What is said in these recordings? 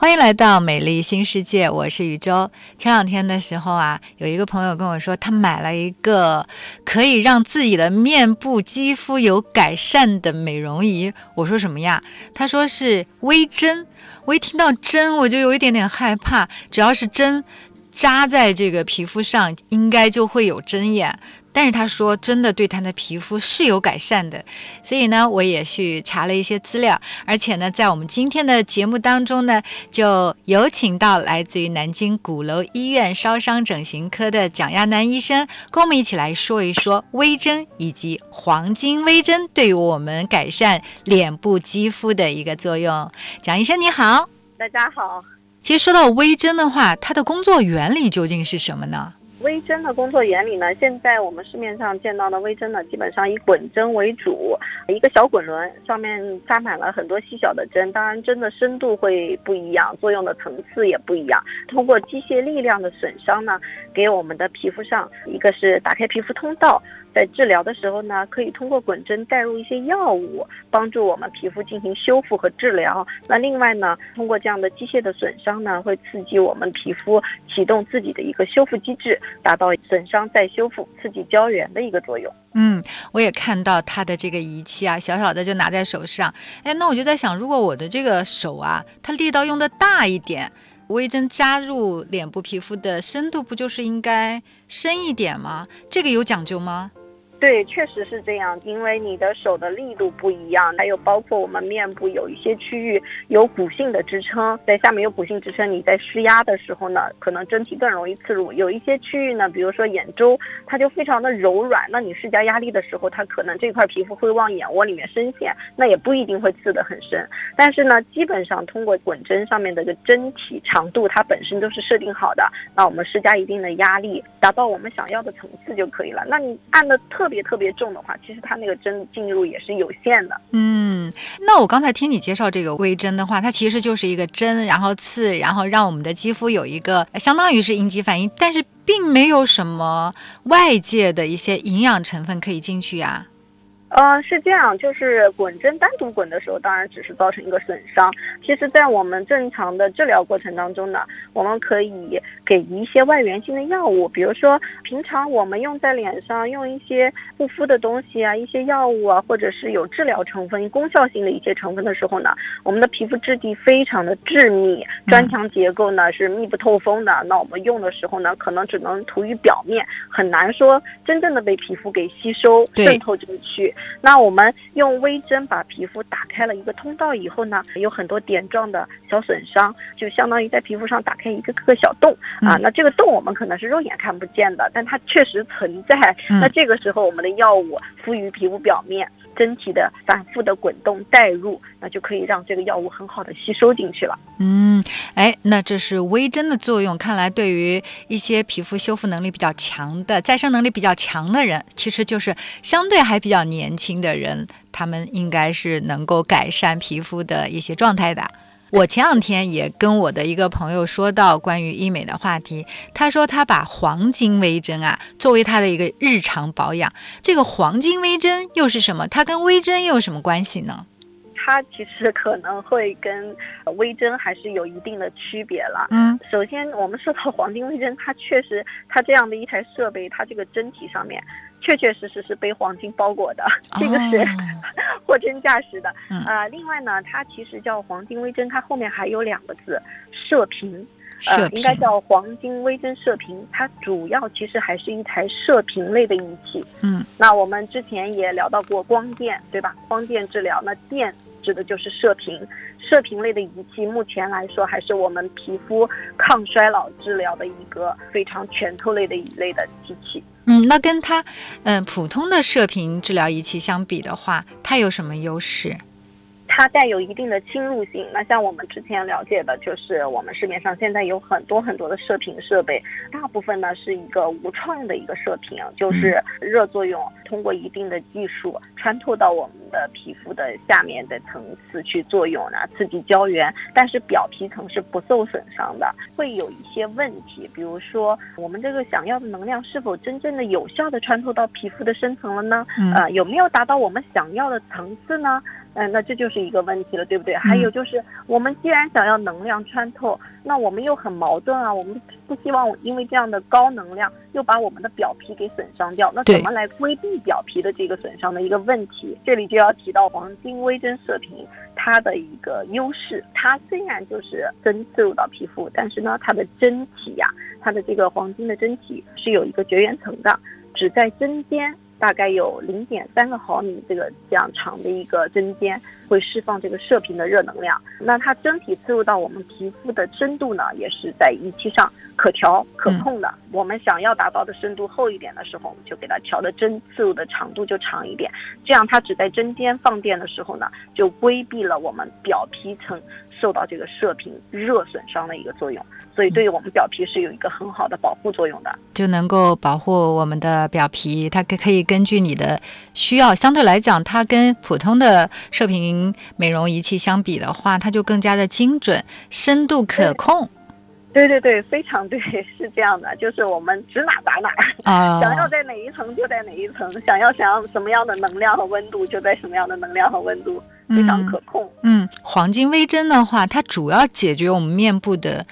欢迎来到美丽新世界，我是宇宙。前两天的时候啊，有一个朋友跟我说，他买了一个可以让自己的面部肌肤有改善的美容仪。我说什么呀？他说是微针。我一听到针，我就有一点点害怕。只要是针扎在这个皮肤上，应该就会有针眼。但是他说，真的对他的皮肤是有改善的，所以呢，我也去查了一些资料，而且呢，在我们今天的节目当中呢，就有请到来自于南京鼓楼医院烧伤整形科的蒋亚楠医生，跟我们一起来说一说微针以及黄金微针对于我们改善脸部肌肤的一个作用。蒋医生你好，大家好。其实说到微针的话，它的工作原理究竟是什么呢？微针的工作原理呢？现在我们市面上见到的微针呢，基本上以滚针为主，一个小滚轮上面扎满了很多细小的针，当然针的深度会不一样，作用的层次也不一样。通过机械力量的损伤呢，给我们的皮肤上一个是打开皮肤通道。在治疗的时候呢，可以通过滚针带入一些药物，帮助我们皮肤进行修复和治疗。那另外呢，通过这样的机械的损伤呢，会刺激我们皮肤启动自己的一个修复机制，达到损伤再修复、刺激胶原的一个作用。嗯，我也看到它的这个仪器啊，小小的就拿在手上。哎，那我就在想，如果我的这个手啊，它力道用的大一点，微针扎入脸部皮肤的深度不就是应该深一点吗？这个有讲究吗？对，确实是这样，因为你的手的力度不一样，还有包括我们面部有一些区域有骨性的支撑，在下面有骨性支撑，你在施压的时候呢，可能针体更容易刺入。有一些区域呢，比如说眼周，它就非常的柔软，那你施加压力的时候，它可能这块皮肤会往眼窝里面深陷，那也不一定会刺得很深。但是呢，基本上通过滚针上面的个针体长度，它本身都是设定好的，那我们施加一定的压力，达到我们想要的层次就可以了。那你按的特别特别重的话，其实它那个针进入也是有限的。嗯，那我刚才听你介绍这个微针的话，它其实就是一个针，然后刺，然后让我们的肌肤有一个相当于是应激反应，但是并没有什么外界的一些营养成分可以进去呀。呃，是这样，就是滚针单独滚的时候，当然只是造成一个损伤。其实，在我们正常的治疗过程当中呢，我们可以给一些外源性的药物，比如说平常我们用在脸上用一些护肤的东西啊，一些药物啊，或者是有治疗成分、功效性的一些成分的时候呢，我们的皮肤质地非常的致密，砖墙结构呢是密不透风的。那我们用的时候呢，可能只能涂于表面，很难说真正的被皮肤给吸收渗透进去。那我们用微针把皮肤打开了一个通道以后呢，有很多点状的小损伤，就相当于在皮肤上打开一个个小洞啊。那这个洞我们可能是肉眼看不见的，但它确实存在。那这个时候我们的药物敷于皮肤表面。身体的反复的滚动带入，那就可以让这个药物很好的吸收进去了。嗯，哎，那这是微针的作用。看来对于一些皮肤修复能力比较强的、再生能力比较强的人，其实就是相对还比较年轻的人，他们应该是能够改善皮肤的一些状态的。我前两天也跟我的一个朋友说到关于医美的话题，他说他把黄金微针啊作为他的一个日常保养。这个黄金微针又是什么？它跟微针又有什么关系呢？它其实可能会跟微针还是有一定的区别了。嗯，首先我们说到黄金微针，它确实它这样的一台设备，它这个针体上面确确实实是被黄金包裹的，这个是 货真价实的。啊，另外呢，它其实叫黄金微针，它后面还有两个字射频。呃，应该叫黄金微针射频，它主要其实还是一台射频类的仪器。嗯，那我们之前也聊到过光电，对吧？光电治疗，那电指的就是射频，射频类的仪器，目前来说还是我们皮肤抗衰老治疗的一个非常拳头类的一类的机器。嗯，那跟它，嗯，普通的射频治疗仪器相比的话，它有什么优势？它带有一定的侵入性。那像我们之前了解的，就是我们市面上现在有很多很多的射频设备，大部分呢是一个无创的一个射频，就是热作用，通过一定的技术穿透到我们的皮肤的下面的层次去作用，呢刺激胶原，但是表皮层是不受损伤的。会有一些问题，比如说我们这个想要的能量是否真正的有效的穿透到皮肤的深层了呢？呃，有没有达到我们想要的层次呢？嗯，那这就是一个问题了，对不对？还有就是，我们既然想要能量穿透，那我们又很矛盾啊，我们不希望因为这样的高能量又把我们的表皮给损伤掉，那怎么来规避表皮的这个损伤的一个问题？这里就要提到黄金微针射频它的一个优势，它虽然就是针刺入到皮肤，但是呢，它的针体呀，它的这个黄金的针体是有一个绝缘层的，只在针尖。大概有零点三个毫米这个这样长的一个针尖，会释放这个射频的热能量。那它针体刺入到我们皮肤的深度呢，也是在仪器上可调可控的。我们想要达到的深度厚一点的时候，我们就给它调的针刺入的长度就长一点。这样它只在针尖放电的时候呢，就规避了我们表皮层受到这个射频热损伤的一个作用。所以，对于我们表皮是有一个很好的保护作用的，就能够保护我们的表皮。它可可以根据你的需要，相对来讲，它跟普通的射频美容仪器相比的话，它就更加的精准，深度可控。对对对，非常对，是这样的，就是我们指哪打哪，啊，想要在哪一层就在哪一层，想要想要什么样的能量和温度就在什么样的能量和温度，非常可控。嗯，黄金微针的话，它主要解决我们面部的。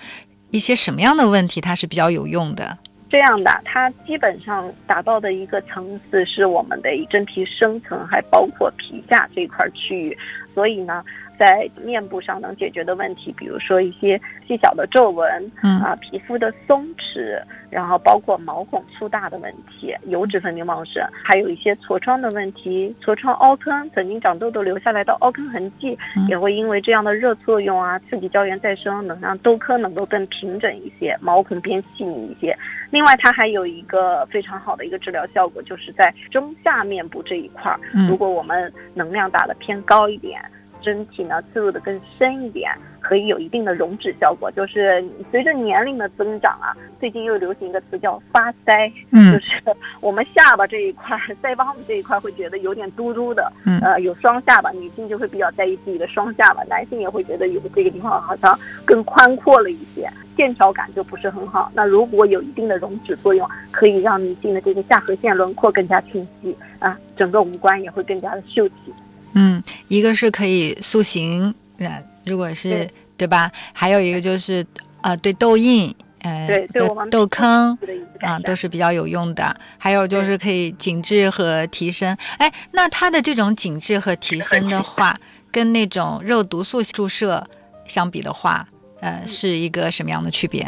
一些什么样的问题它是比较有用的？这样的，它基本上达到的一个层次是我们的真皮深层，还包括皮下这块区域，所以呢。在面部上能解决的问题，比如说一些细小的皱纹，嗯啊，皮肤的松弛，然后包括毛孔粗大的问题，油脂分泌旺盛，还有一些痤疮的问题，痤疮、凹坑，曾经长痘痘留下来的凹坑痕迹，也会因为这样的热作用啊，刺激胶原再生，能让痘坑能够更平整一些，毛孔变细腻一些。另外，它还有一个非常好的一个治疗效果，就是在中下面部这一块儿，如果我们能量打得偏高一点。针体呢刺入的更深一点，可以有一定的溶脂效果。就是随着年龄的增长啊，最近又流行一个词叫发腮，嗯，就是 我们下巴这一块、腮帮子这一块会觉得有点嘟嘟的，嗯，呃，有双下巴，女性就会比较在意自己的双下巴，男性也会觉得有这个地方好像更宽阔了一些，线条感就不是很好。那如果有一定的溶脂作用，可以让女性的这个下颌线轮廓更加清晰啊，整个五官也会更加的秀气。嗯，一个是可以塑形，呃，如果是对吧？还有一个就是呃，对痘印，呃，对对痘坑啊，都是比较有用的。还有就是可以紧致和提升。哎，那它的这种紧致和提升的话，跟那种肉毒素注射相比的话，呃，是一个什么样的区别？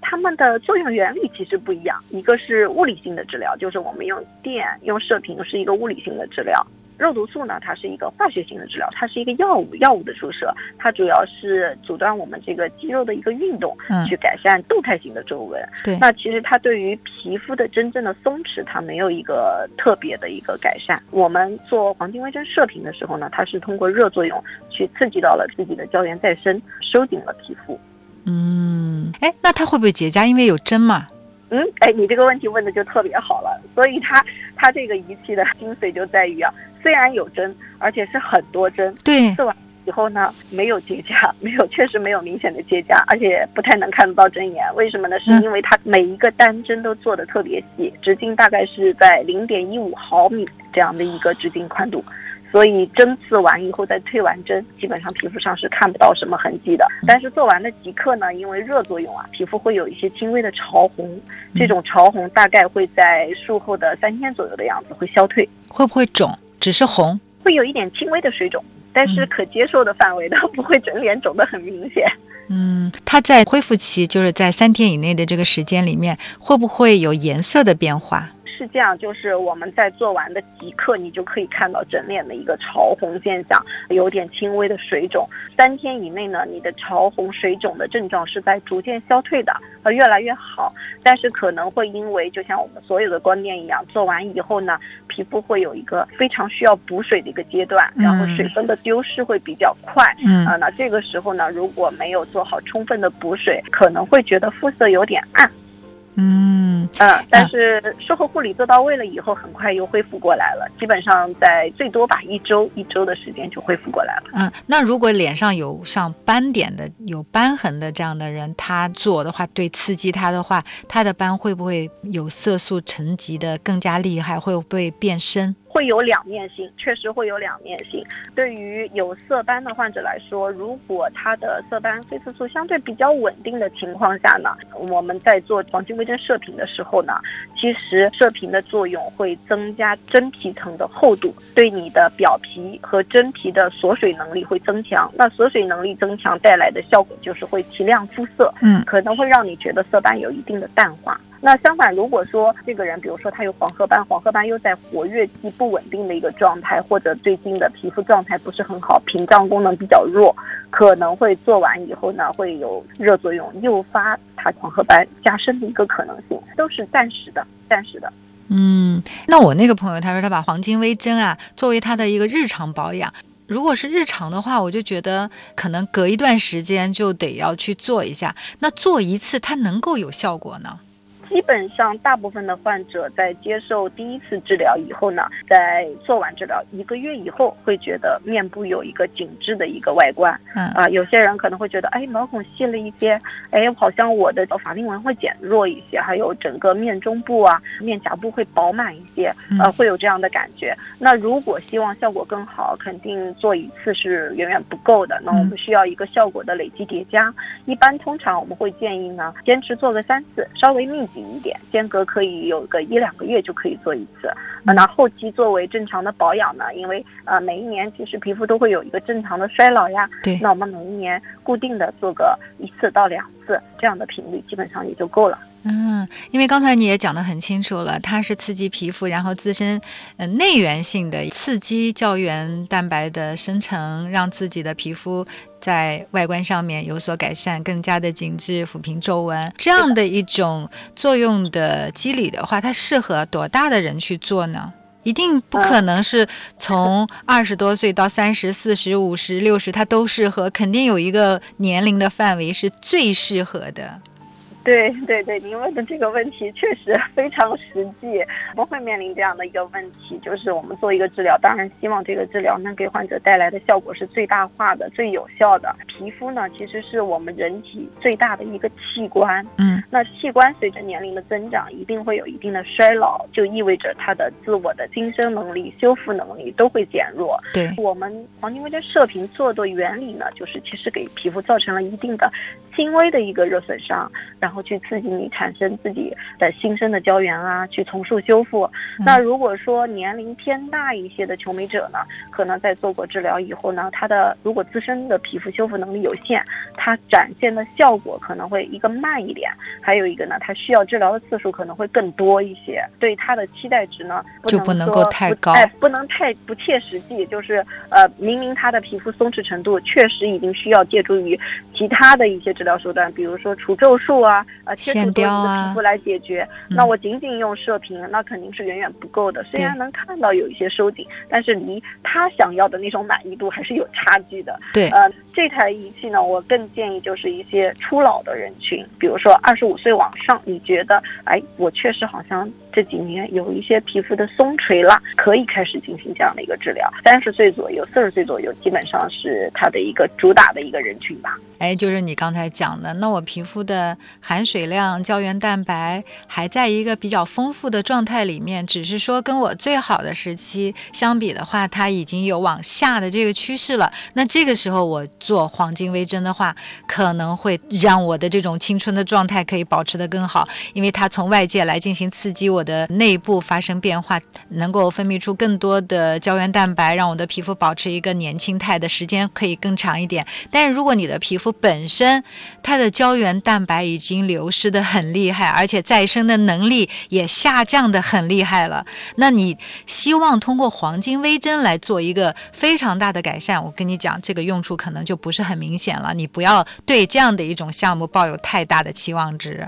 它们的作用原理其实不一样，一个是物理性的治疗，就是我们用电用射频是一个物理性的治疗。肉毒素呢，它是一个化学性的治疗，它是一个药物，药物的注射，它主要是阻断我们这个肌肉的一个运动，去改善动态性的皱纹。对，那其实它对于皮肤的真正的松弛，它没有一个特别的一个改善。我们做黄金微针射频的时候呢，它是通过热作用去刺激到了自己的胶原再生，收紧了皮肤。嗯，哎，那它会不会结痂？因为有针嘛。嗯，哎，你这个问题问的就特别好了，所以它它这个仪器的精髓就在于啊，虽然有针，而且是很多针，对，刺完以后呢，没有结痂，没有，确实没有明显的结痂，而且不太能看得到针眼，为什么呢？是因为它每一个单针都做的特别细，直径大概是在零点一五毫米这样的一个直径宽度。所以针刺完以后再退完针，基本上皮肤上是看不到什么痕迹的。但是做完的即刻呢，因为热作用啊，皮肤会有一些轻微的潮红，这种潮红大概会在术后的三天左右的样子会消退。会不会肿？只是红，会有一点轻微的水肿，但是可接受的范围的，不会整脸肿得很明显。嗯，它在恢复期，就是在三天以内的这个时间里面，会不会有颜色的变化？是这样，就是我们在做完的即刻，你就可以看到整脸的一个潮红现象，有点轻微的水肿。三天以内呢，你的潮红水肿的症状是在逐渐消退的，呃，越来越好。但是可能会因为，就像我们所有的光电一样，做完以后呢，皮肤会有一个非常需要补水的一个阶段，然后水分的丢失会比较快。嗯啊，那这个时候呢，如果没有做好充分的补水，可能会觉得肤色有点暗。嗯嗯，但是术后护理做到位了以后，很快又恢复过来了。基本上在最多吧一周一周的时间就恢复过来了。嗯，那如果脸上有上斑点的、有斑痕的这样的人，他做的话，对刺激他的话，他的斑会不会有色素沉积的更加厉害？会不会变深？会有两面性，确实会有两面性。对于有色斑的患者来说，如果他的色斑黑色素相对比较稳定的情况下呢，我们在做黄金微针射频的时候呢，其实射频的作用会增加真皮层的厚度，对你的表皮和真皮的锁水能力会增强。那锁水能力增强带来的效果就是会提亮肤色，嗯，可能会让你觉得色斑有一定的淡化。那相反，如果说这个人，比如说他有黄褐斑，黄褐斑又在活跃期不稳定的一个状态，或者最近的皮肤状态不是很好，屏障功能比较弱，可能会做完以后呢，会有热作用，诱发它黄褐斑加深的一个可能性，都是暂时的，暂时的。嗯，那我那个朋友他说他把黄金微针啊作为他的一个日常保养，如果是日常的话，我就觉得可能隔一段时间就得要去做一下。那做一次它能够有效果呢？基本上，大部分的患者在接受第一次治疗以后呢，在做完治疗一个月以后，会觉得面部有一个紧致的一个外观。嗯啊，有些人可能会觉得，哎，毛孔细了一些，哎，好像我的法令纹会减弱一些，还有整个面中部啊、面颊部会饱满一些，呃，会有这样的感觉。那如果希望效果更好，肯定做一次是远远不够的。那我们需要一个效果的累积叠加。一般通常我们会建议呢，坚持做个三次，稍微密集。一点间隔可以有个一两个月就可以做一次，呃，那后期作为正常的保养呢，因为呃每一年其实皮肤都会有一个正常的衰老呀，对，那我们每一年固定的做个一次到两次这样的频率基本上也就够了。嗯，因为刚才你也讲得很清楚了，它是刺激皮肤，然后自身呃内源性的刺激胶原蛋白的生成，让自己的皮肤在外观上面有所改善，更加的紧致，抚平皱纹，这样的一种作用的机理的话，它适合多大的人去做呢？一定不可能是从二十多岁到三十四十五十六十，它都适合，肯定有一个年龄的范围是最适合的。对对对，您问的这个问题确实 非常实际。我们会面临这样的一个问题，就是我们做一个治疗，当然希望这个治疗能给患者带来的效果是最大化的、最有效的。皮肤呢，其实是我们人体最大的一个器官。嗯，那器官随着年龄的增长，一定会有一定的衰老，就意味着它的自我的新生能力、修复能力都会减弱。对我们黄金微针射频做的原理呢，就是其实给皮肤造成了一定的轻微的一个热损伤，然后去刺激你产生自己的新生的胶原啊，去重塑修复。那如果说年龄偏大一些的求美者呢，可能在做过治疗以后呢，他的如果自身的皮肤修复能力有限，它展现的效果可能会一个慢一点，还有一个呢，它需要治疗的次数可能会更多一些。对它的期待值呢，就不能够太高，哎，不能太不切实际。就是呃，明明他的皮肤松弛程度确实已经需要借助于其他的一些治疗手段，比如说除皱术啊，呃，切除多余的皮肤来解决。那我仅仅用射频，那肯定是远远不够的。虽然能看到有一些收紧，但是离他想要的那种满意度还是有差距的。对，呃，这台仪器呢，我更建议就是一些初老的人群，比如说二十五岁往上，你觉得，哎，我确实好像这几年有一些皮肤的松垂了，可以开始进行这样的一个治疗。三十岁左右、四十岁左右，基本上是它的一个主打的一个人群吧。哎，就是你刚才讲的，那我皮肤的含水量、胶原蛋白还在一个比较丰富的状态里面，只是说跟我最好的时期相比的话，它已经有往下的这个趋势了。那这个时候我做黄金微针的话，可能会让我的这种青春的状态可以保持得更好，因为它从外界来进行刺激我的内部发生变化，能够分泌出更多的胶原蛋白，让我的皮肤保持一个年轻态的时间可以更长一点。但是如果你的皮肤本身它的胶原蛋白已经流失的很厉害，而且再生的能力也下降的很厉害了，那你希望通过黄金微针来做一个非常大的改善，我跟你讲，这个用处可能就不是很明显了。你不要对这样的一种项目抱有太大的期望值。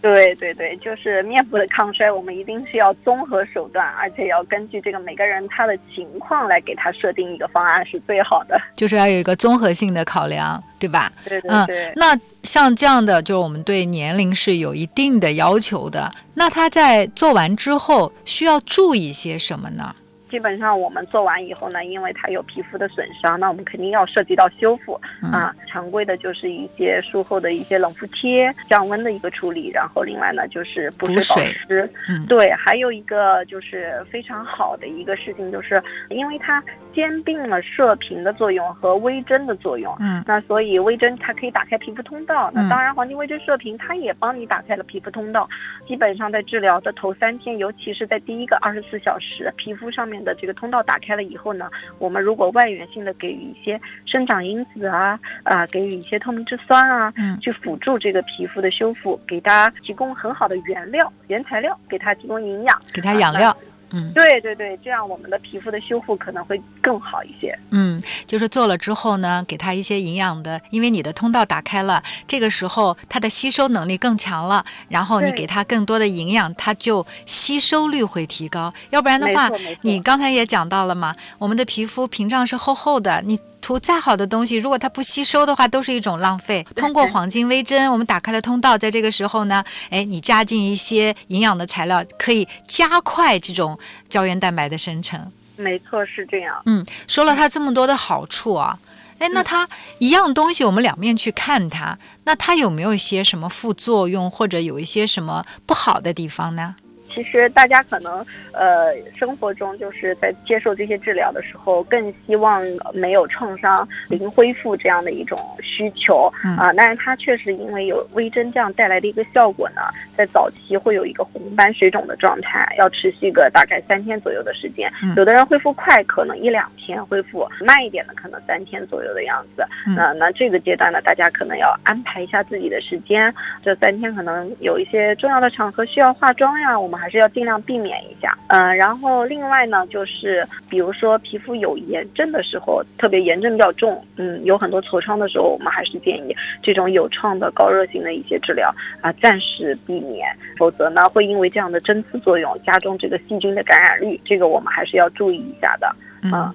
对对对，就是面部的抗衰，我们一定是要综合手段，而且要根据这个每个人他的情况来给他设定一个方案是最好的。就是要有一个综合性的考量，对吧？对对对。嗯，那像这样的，就是我们对年龄是有一定的要求的。那他在做完之后需要注意些什么呢？基本上我们做完以后呢，因为它有皮肤的损伤，那我们肯定要涉及到修复啊。常规的就是一些术后的一些冷敷贴、降温的一个处理，然后另外呢就是补水保湿。嗯，对，还有一个就是非常好的一个事情，就是因为它兼并了射频的作用和微针的作用。嗯，那所以微针它可以打开皮肤通道。那当然，黄金微针射频它也帮你打开了皮肤通道。基本上在治疗的头三天，尤其是在第一个二十四小时，皮肤上面的这个通道打开了以后呢，我们如果外源性的给予一些生长因子啊，啊，给予一些透明质酸啊，嗯，去辅助这个皮肤的修复，给大家提供很好的原料、原材料，给它提供营养，给它养料。嗯，对对对，这样我们的皮肤的修复可能会更好一些。嗯，就是做了之后呢，给它一些营养的，因为你的通道打开了，这个时候它的吸收能力更强了，然后你给它更多的营养，它就吸收率会提高。要不然的话，你刚才也讲到了嘛，我们的皮肤屏障是厚厚的，你。涂再好的东西，如果它不吸收的话，都是一种浪费。通过黄金微针，我们打开了通道，在这个时候呢，哎，你加进一些营养的材料，可以加快这种胶原蛋白的生成。没错，是这样。嗯，说了它这么多的好处啊，哎，那它一样东西，我们两面去看它，那它有没有一些什么副作用，或者有一些什么不好的地方呢？其实大家可能呃生活中就是在接受这些治疗的时候，更希望没有创伤、零恢复这样的一种需求啊。但是它确实因为有微针这样带来的一个效果呢，在早期会有一个红斑水肿的状态，要持续个大概三天左右的时间。有的人恢复快，可能一两天恢复；慢一点的，可能三天左右的样子。那那这个阶段呢，大家可能要安排一下自己的时间。这三天可能有一些重要的场合需要化妆呀，我们。还是要尽量避免一下，嗯，然后另外呢，就是比如说皮肤有炎症的时候，特别炎症比较重，嗯，有很多痤疮的时候，我们还是建议这种有创的高热性的一些治疗啊，暂时避免，否则呢，会因为这样的针刺作用加重这个细菌的感染率，这个我们还是要注意一下的，嗯。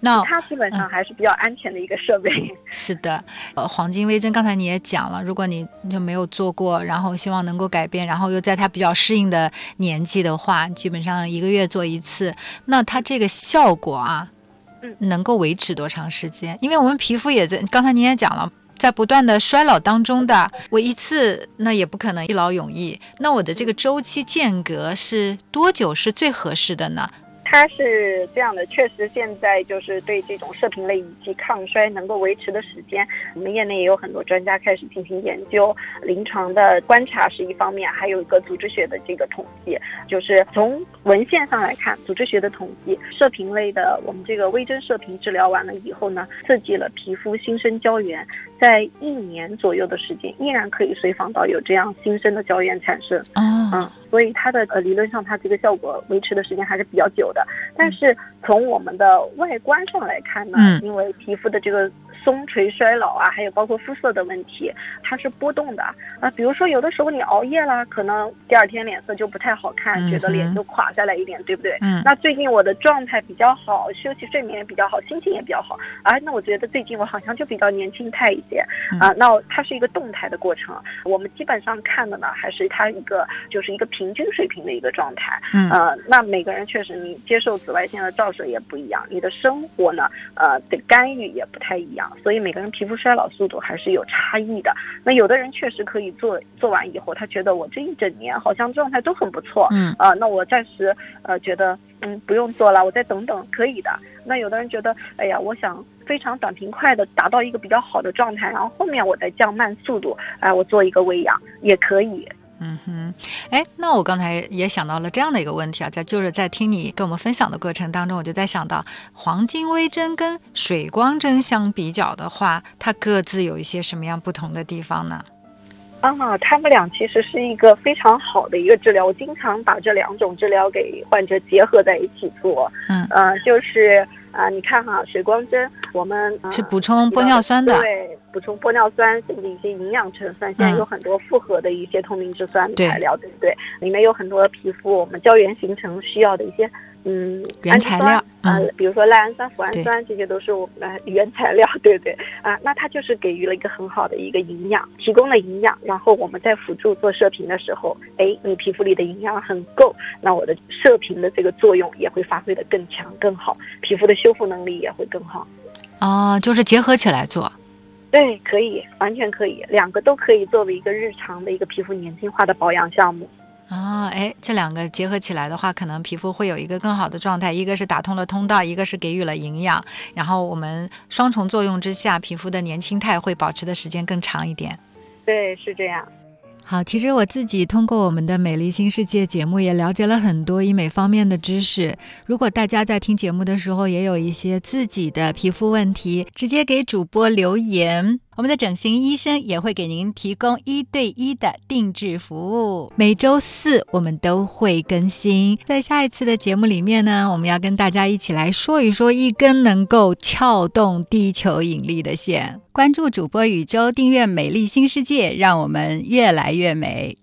那它基本上还是比较安全的一个设备。是的，呃，黄金微针刚才你也讲了，如果你就没有做过，然后希望能够改变，然后又在它比较适应的年纪的话，基本上一个月做一次，那它这个效果啊，嗯，能够维持多长时间？因为我们皮肤也在，刚才你也讲了，在不断的衰老当中的，我一次那也不可能一劳永逸，那我的这个周期间隔是多久是最合适的呢？它是这样的，确实现在就是对这种射频类以及抗衰能够维持的时间，我们业内也有很多专家开始进行研究，临床的观察是一方面，还有一个组织学的这个统计，就是从文献上来看，组织学的统计，射频类的我们这个微针射频治疗完了以后呢，刺激了皮肤新生胶原，在一年左右的时间，依然可以随访到有这样新生的胶原产生。嗯，所以它的呃理论上它这个效果维持的时间还是比较久的，但是从我们的外观上来看呢，因为皮肤的这个。松垂衰老啊，还有包括肤色的问题，它是波动的啊。比如说，有的时候你熬夜啦，可能第二天脸色就不太好看，觉得脸就垮下来一点，对不对？嗯。那最近我的状态比较好，休息睡眠也比较好，心情也比较好啊。那我觉得最近我好像就比较年轻态一些啊。那它是一个动态的过程，我们基本上看的呢，还是它一个就是一个平均水平的一个状态。嗯。呃，那每个人确实你接受紫外线的照射也不一样，你的生活呢，呃的干预也不太一样。所以每个人皮肤衰老速度还是有差异的。那有的人确实可以做做完以后，他觉得我这一整年好像状态都很不错。嗯啊，那我暂时呃觉得嗯不用做了，我再等等可以的。那有的人觉得，哎呀，我想非常短平快的达到一个比较好的状态，然后后面我再降慢速度，哎，我做一个微养也可以。嗯哼，哎，那我刚才也想到了这样的一个问题啊，在就是在听你跟我们分享的过程当中，我就在想到，黄金微针跟水光针相比较的话，它各自有一些什么样不同的地方呢？啊，他们俩其实是一个非常好的一个治疗，我经常把这两种治疗给患者结合在一起做。嗯，呃，就是啊，你看哈，水光针我们是补充玻尿酸的，对，补充玻尿酸甚至一些营养成分。现在有很多复合的一些透明质酸材料，对不对？里面有很多皮肤我们胶原形成需要的一些嗯原材料啊、嗯比如说赖氨酸、脯氨酸，这些都是我们的原材料，对不对啊？那它就是给予了一个很好的一个营养，提供了营养，然后我们在辅助做射频的时候，哎，你皮肤里的营养很够，那我的射频的这个作用也会发挥的更强更好，皮肤的修复能力也会更好。哦，就是结合起来做。对，可以，完全可以，两个都可以作为一个日常的一个皮肤年轻化的保养项目。啊，哎，这两个结合起来的话，可能皮肤会有一个更好的状态。一个是打通了通道，一个是给予了营养，然后我们双重作用之下，皮肤的年轻态会保持的时间更长一点。对，是这样。好，其实我自己通过我们的《美丽新世界》节目，也了解了很多医美方面的知识。如果大家在听节目的时候，也有一些自己的皮肤问题，直接给主播留言，我们的整形医生也会给您提供一对一的定制服务。每周四我们都会更新，在下一次的节目里面呢，我们要跟大家一起来说一说一根能够撬动地球引力的线。关注主播宇宙，订阅《美丽新世界》，让我们越来越美。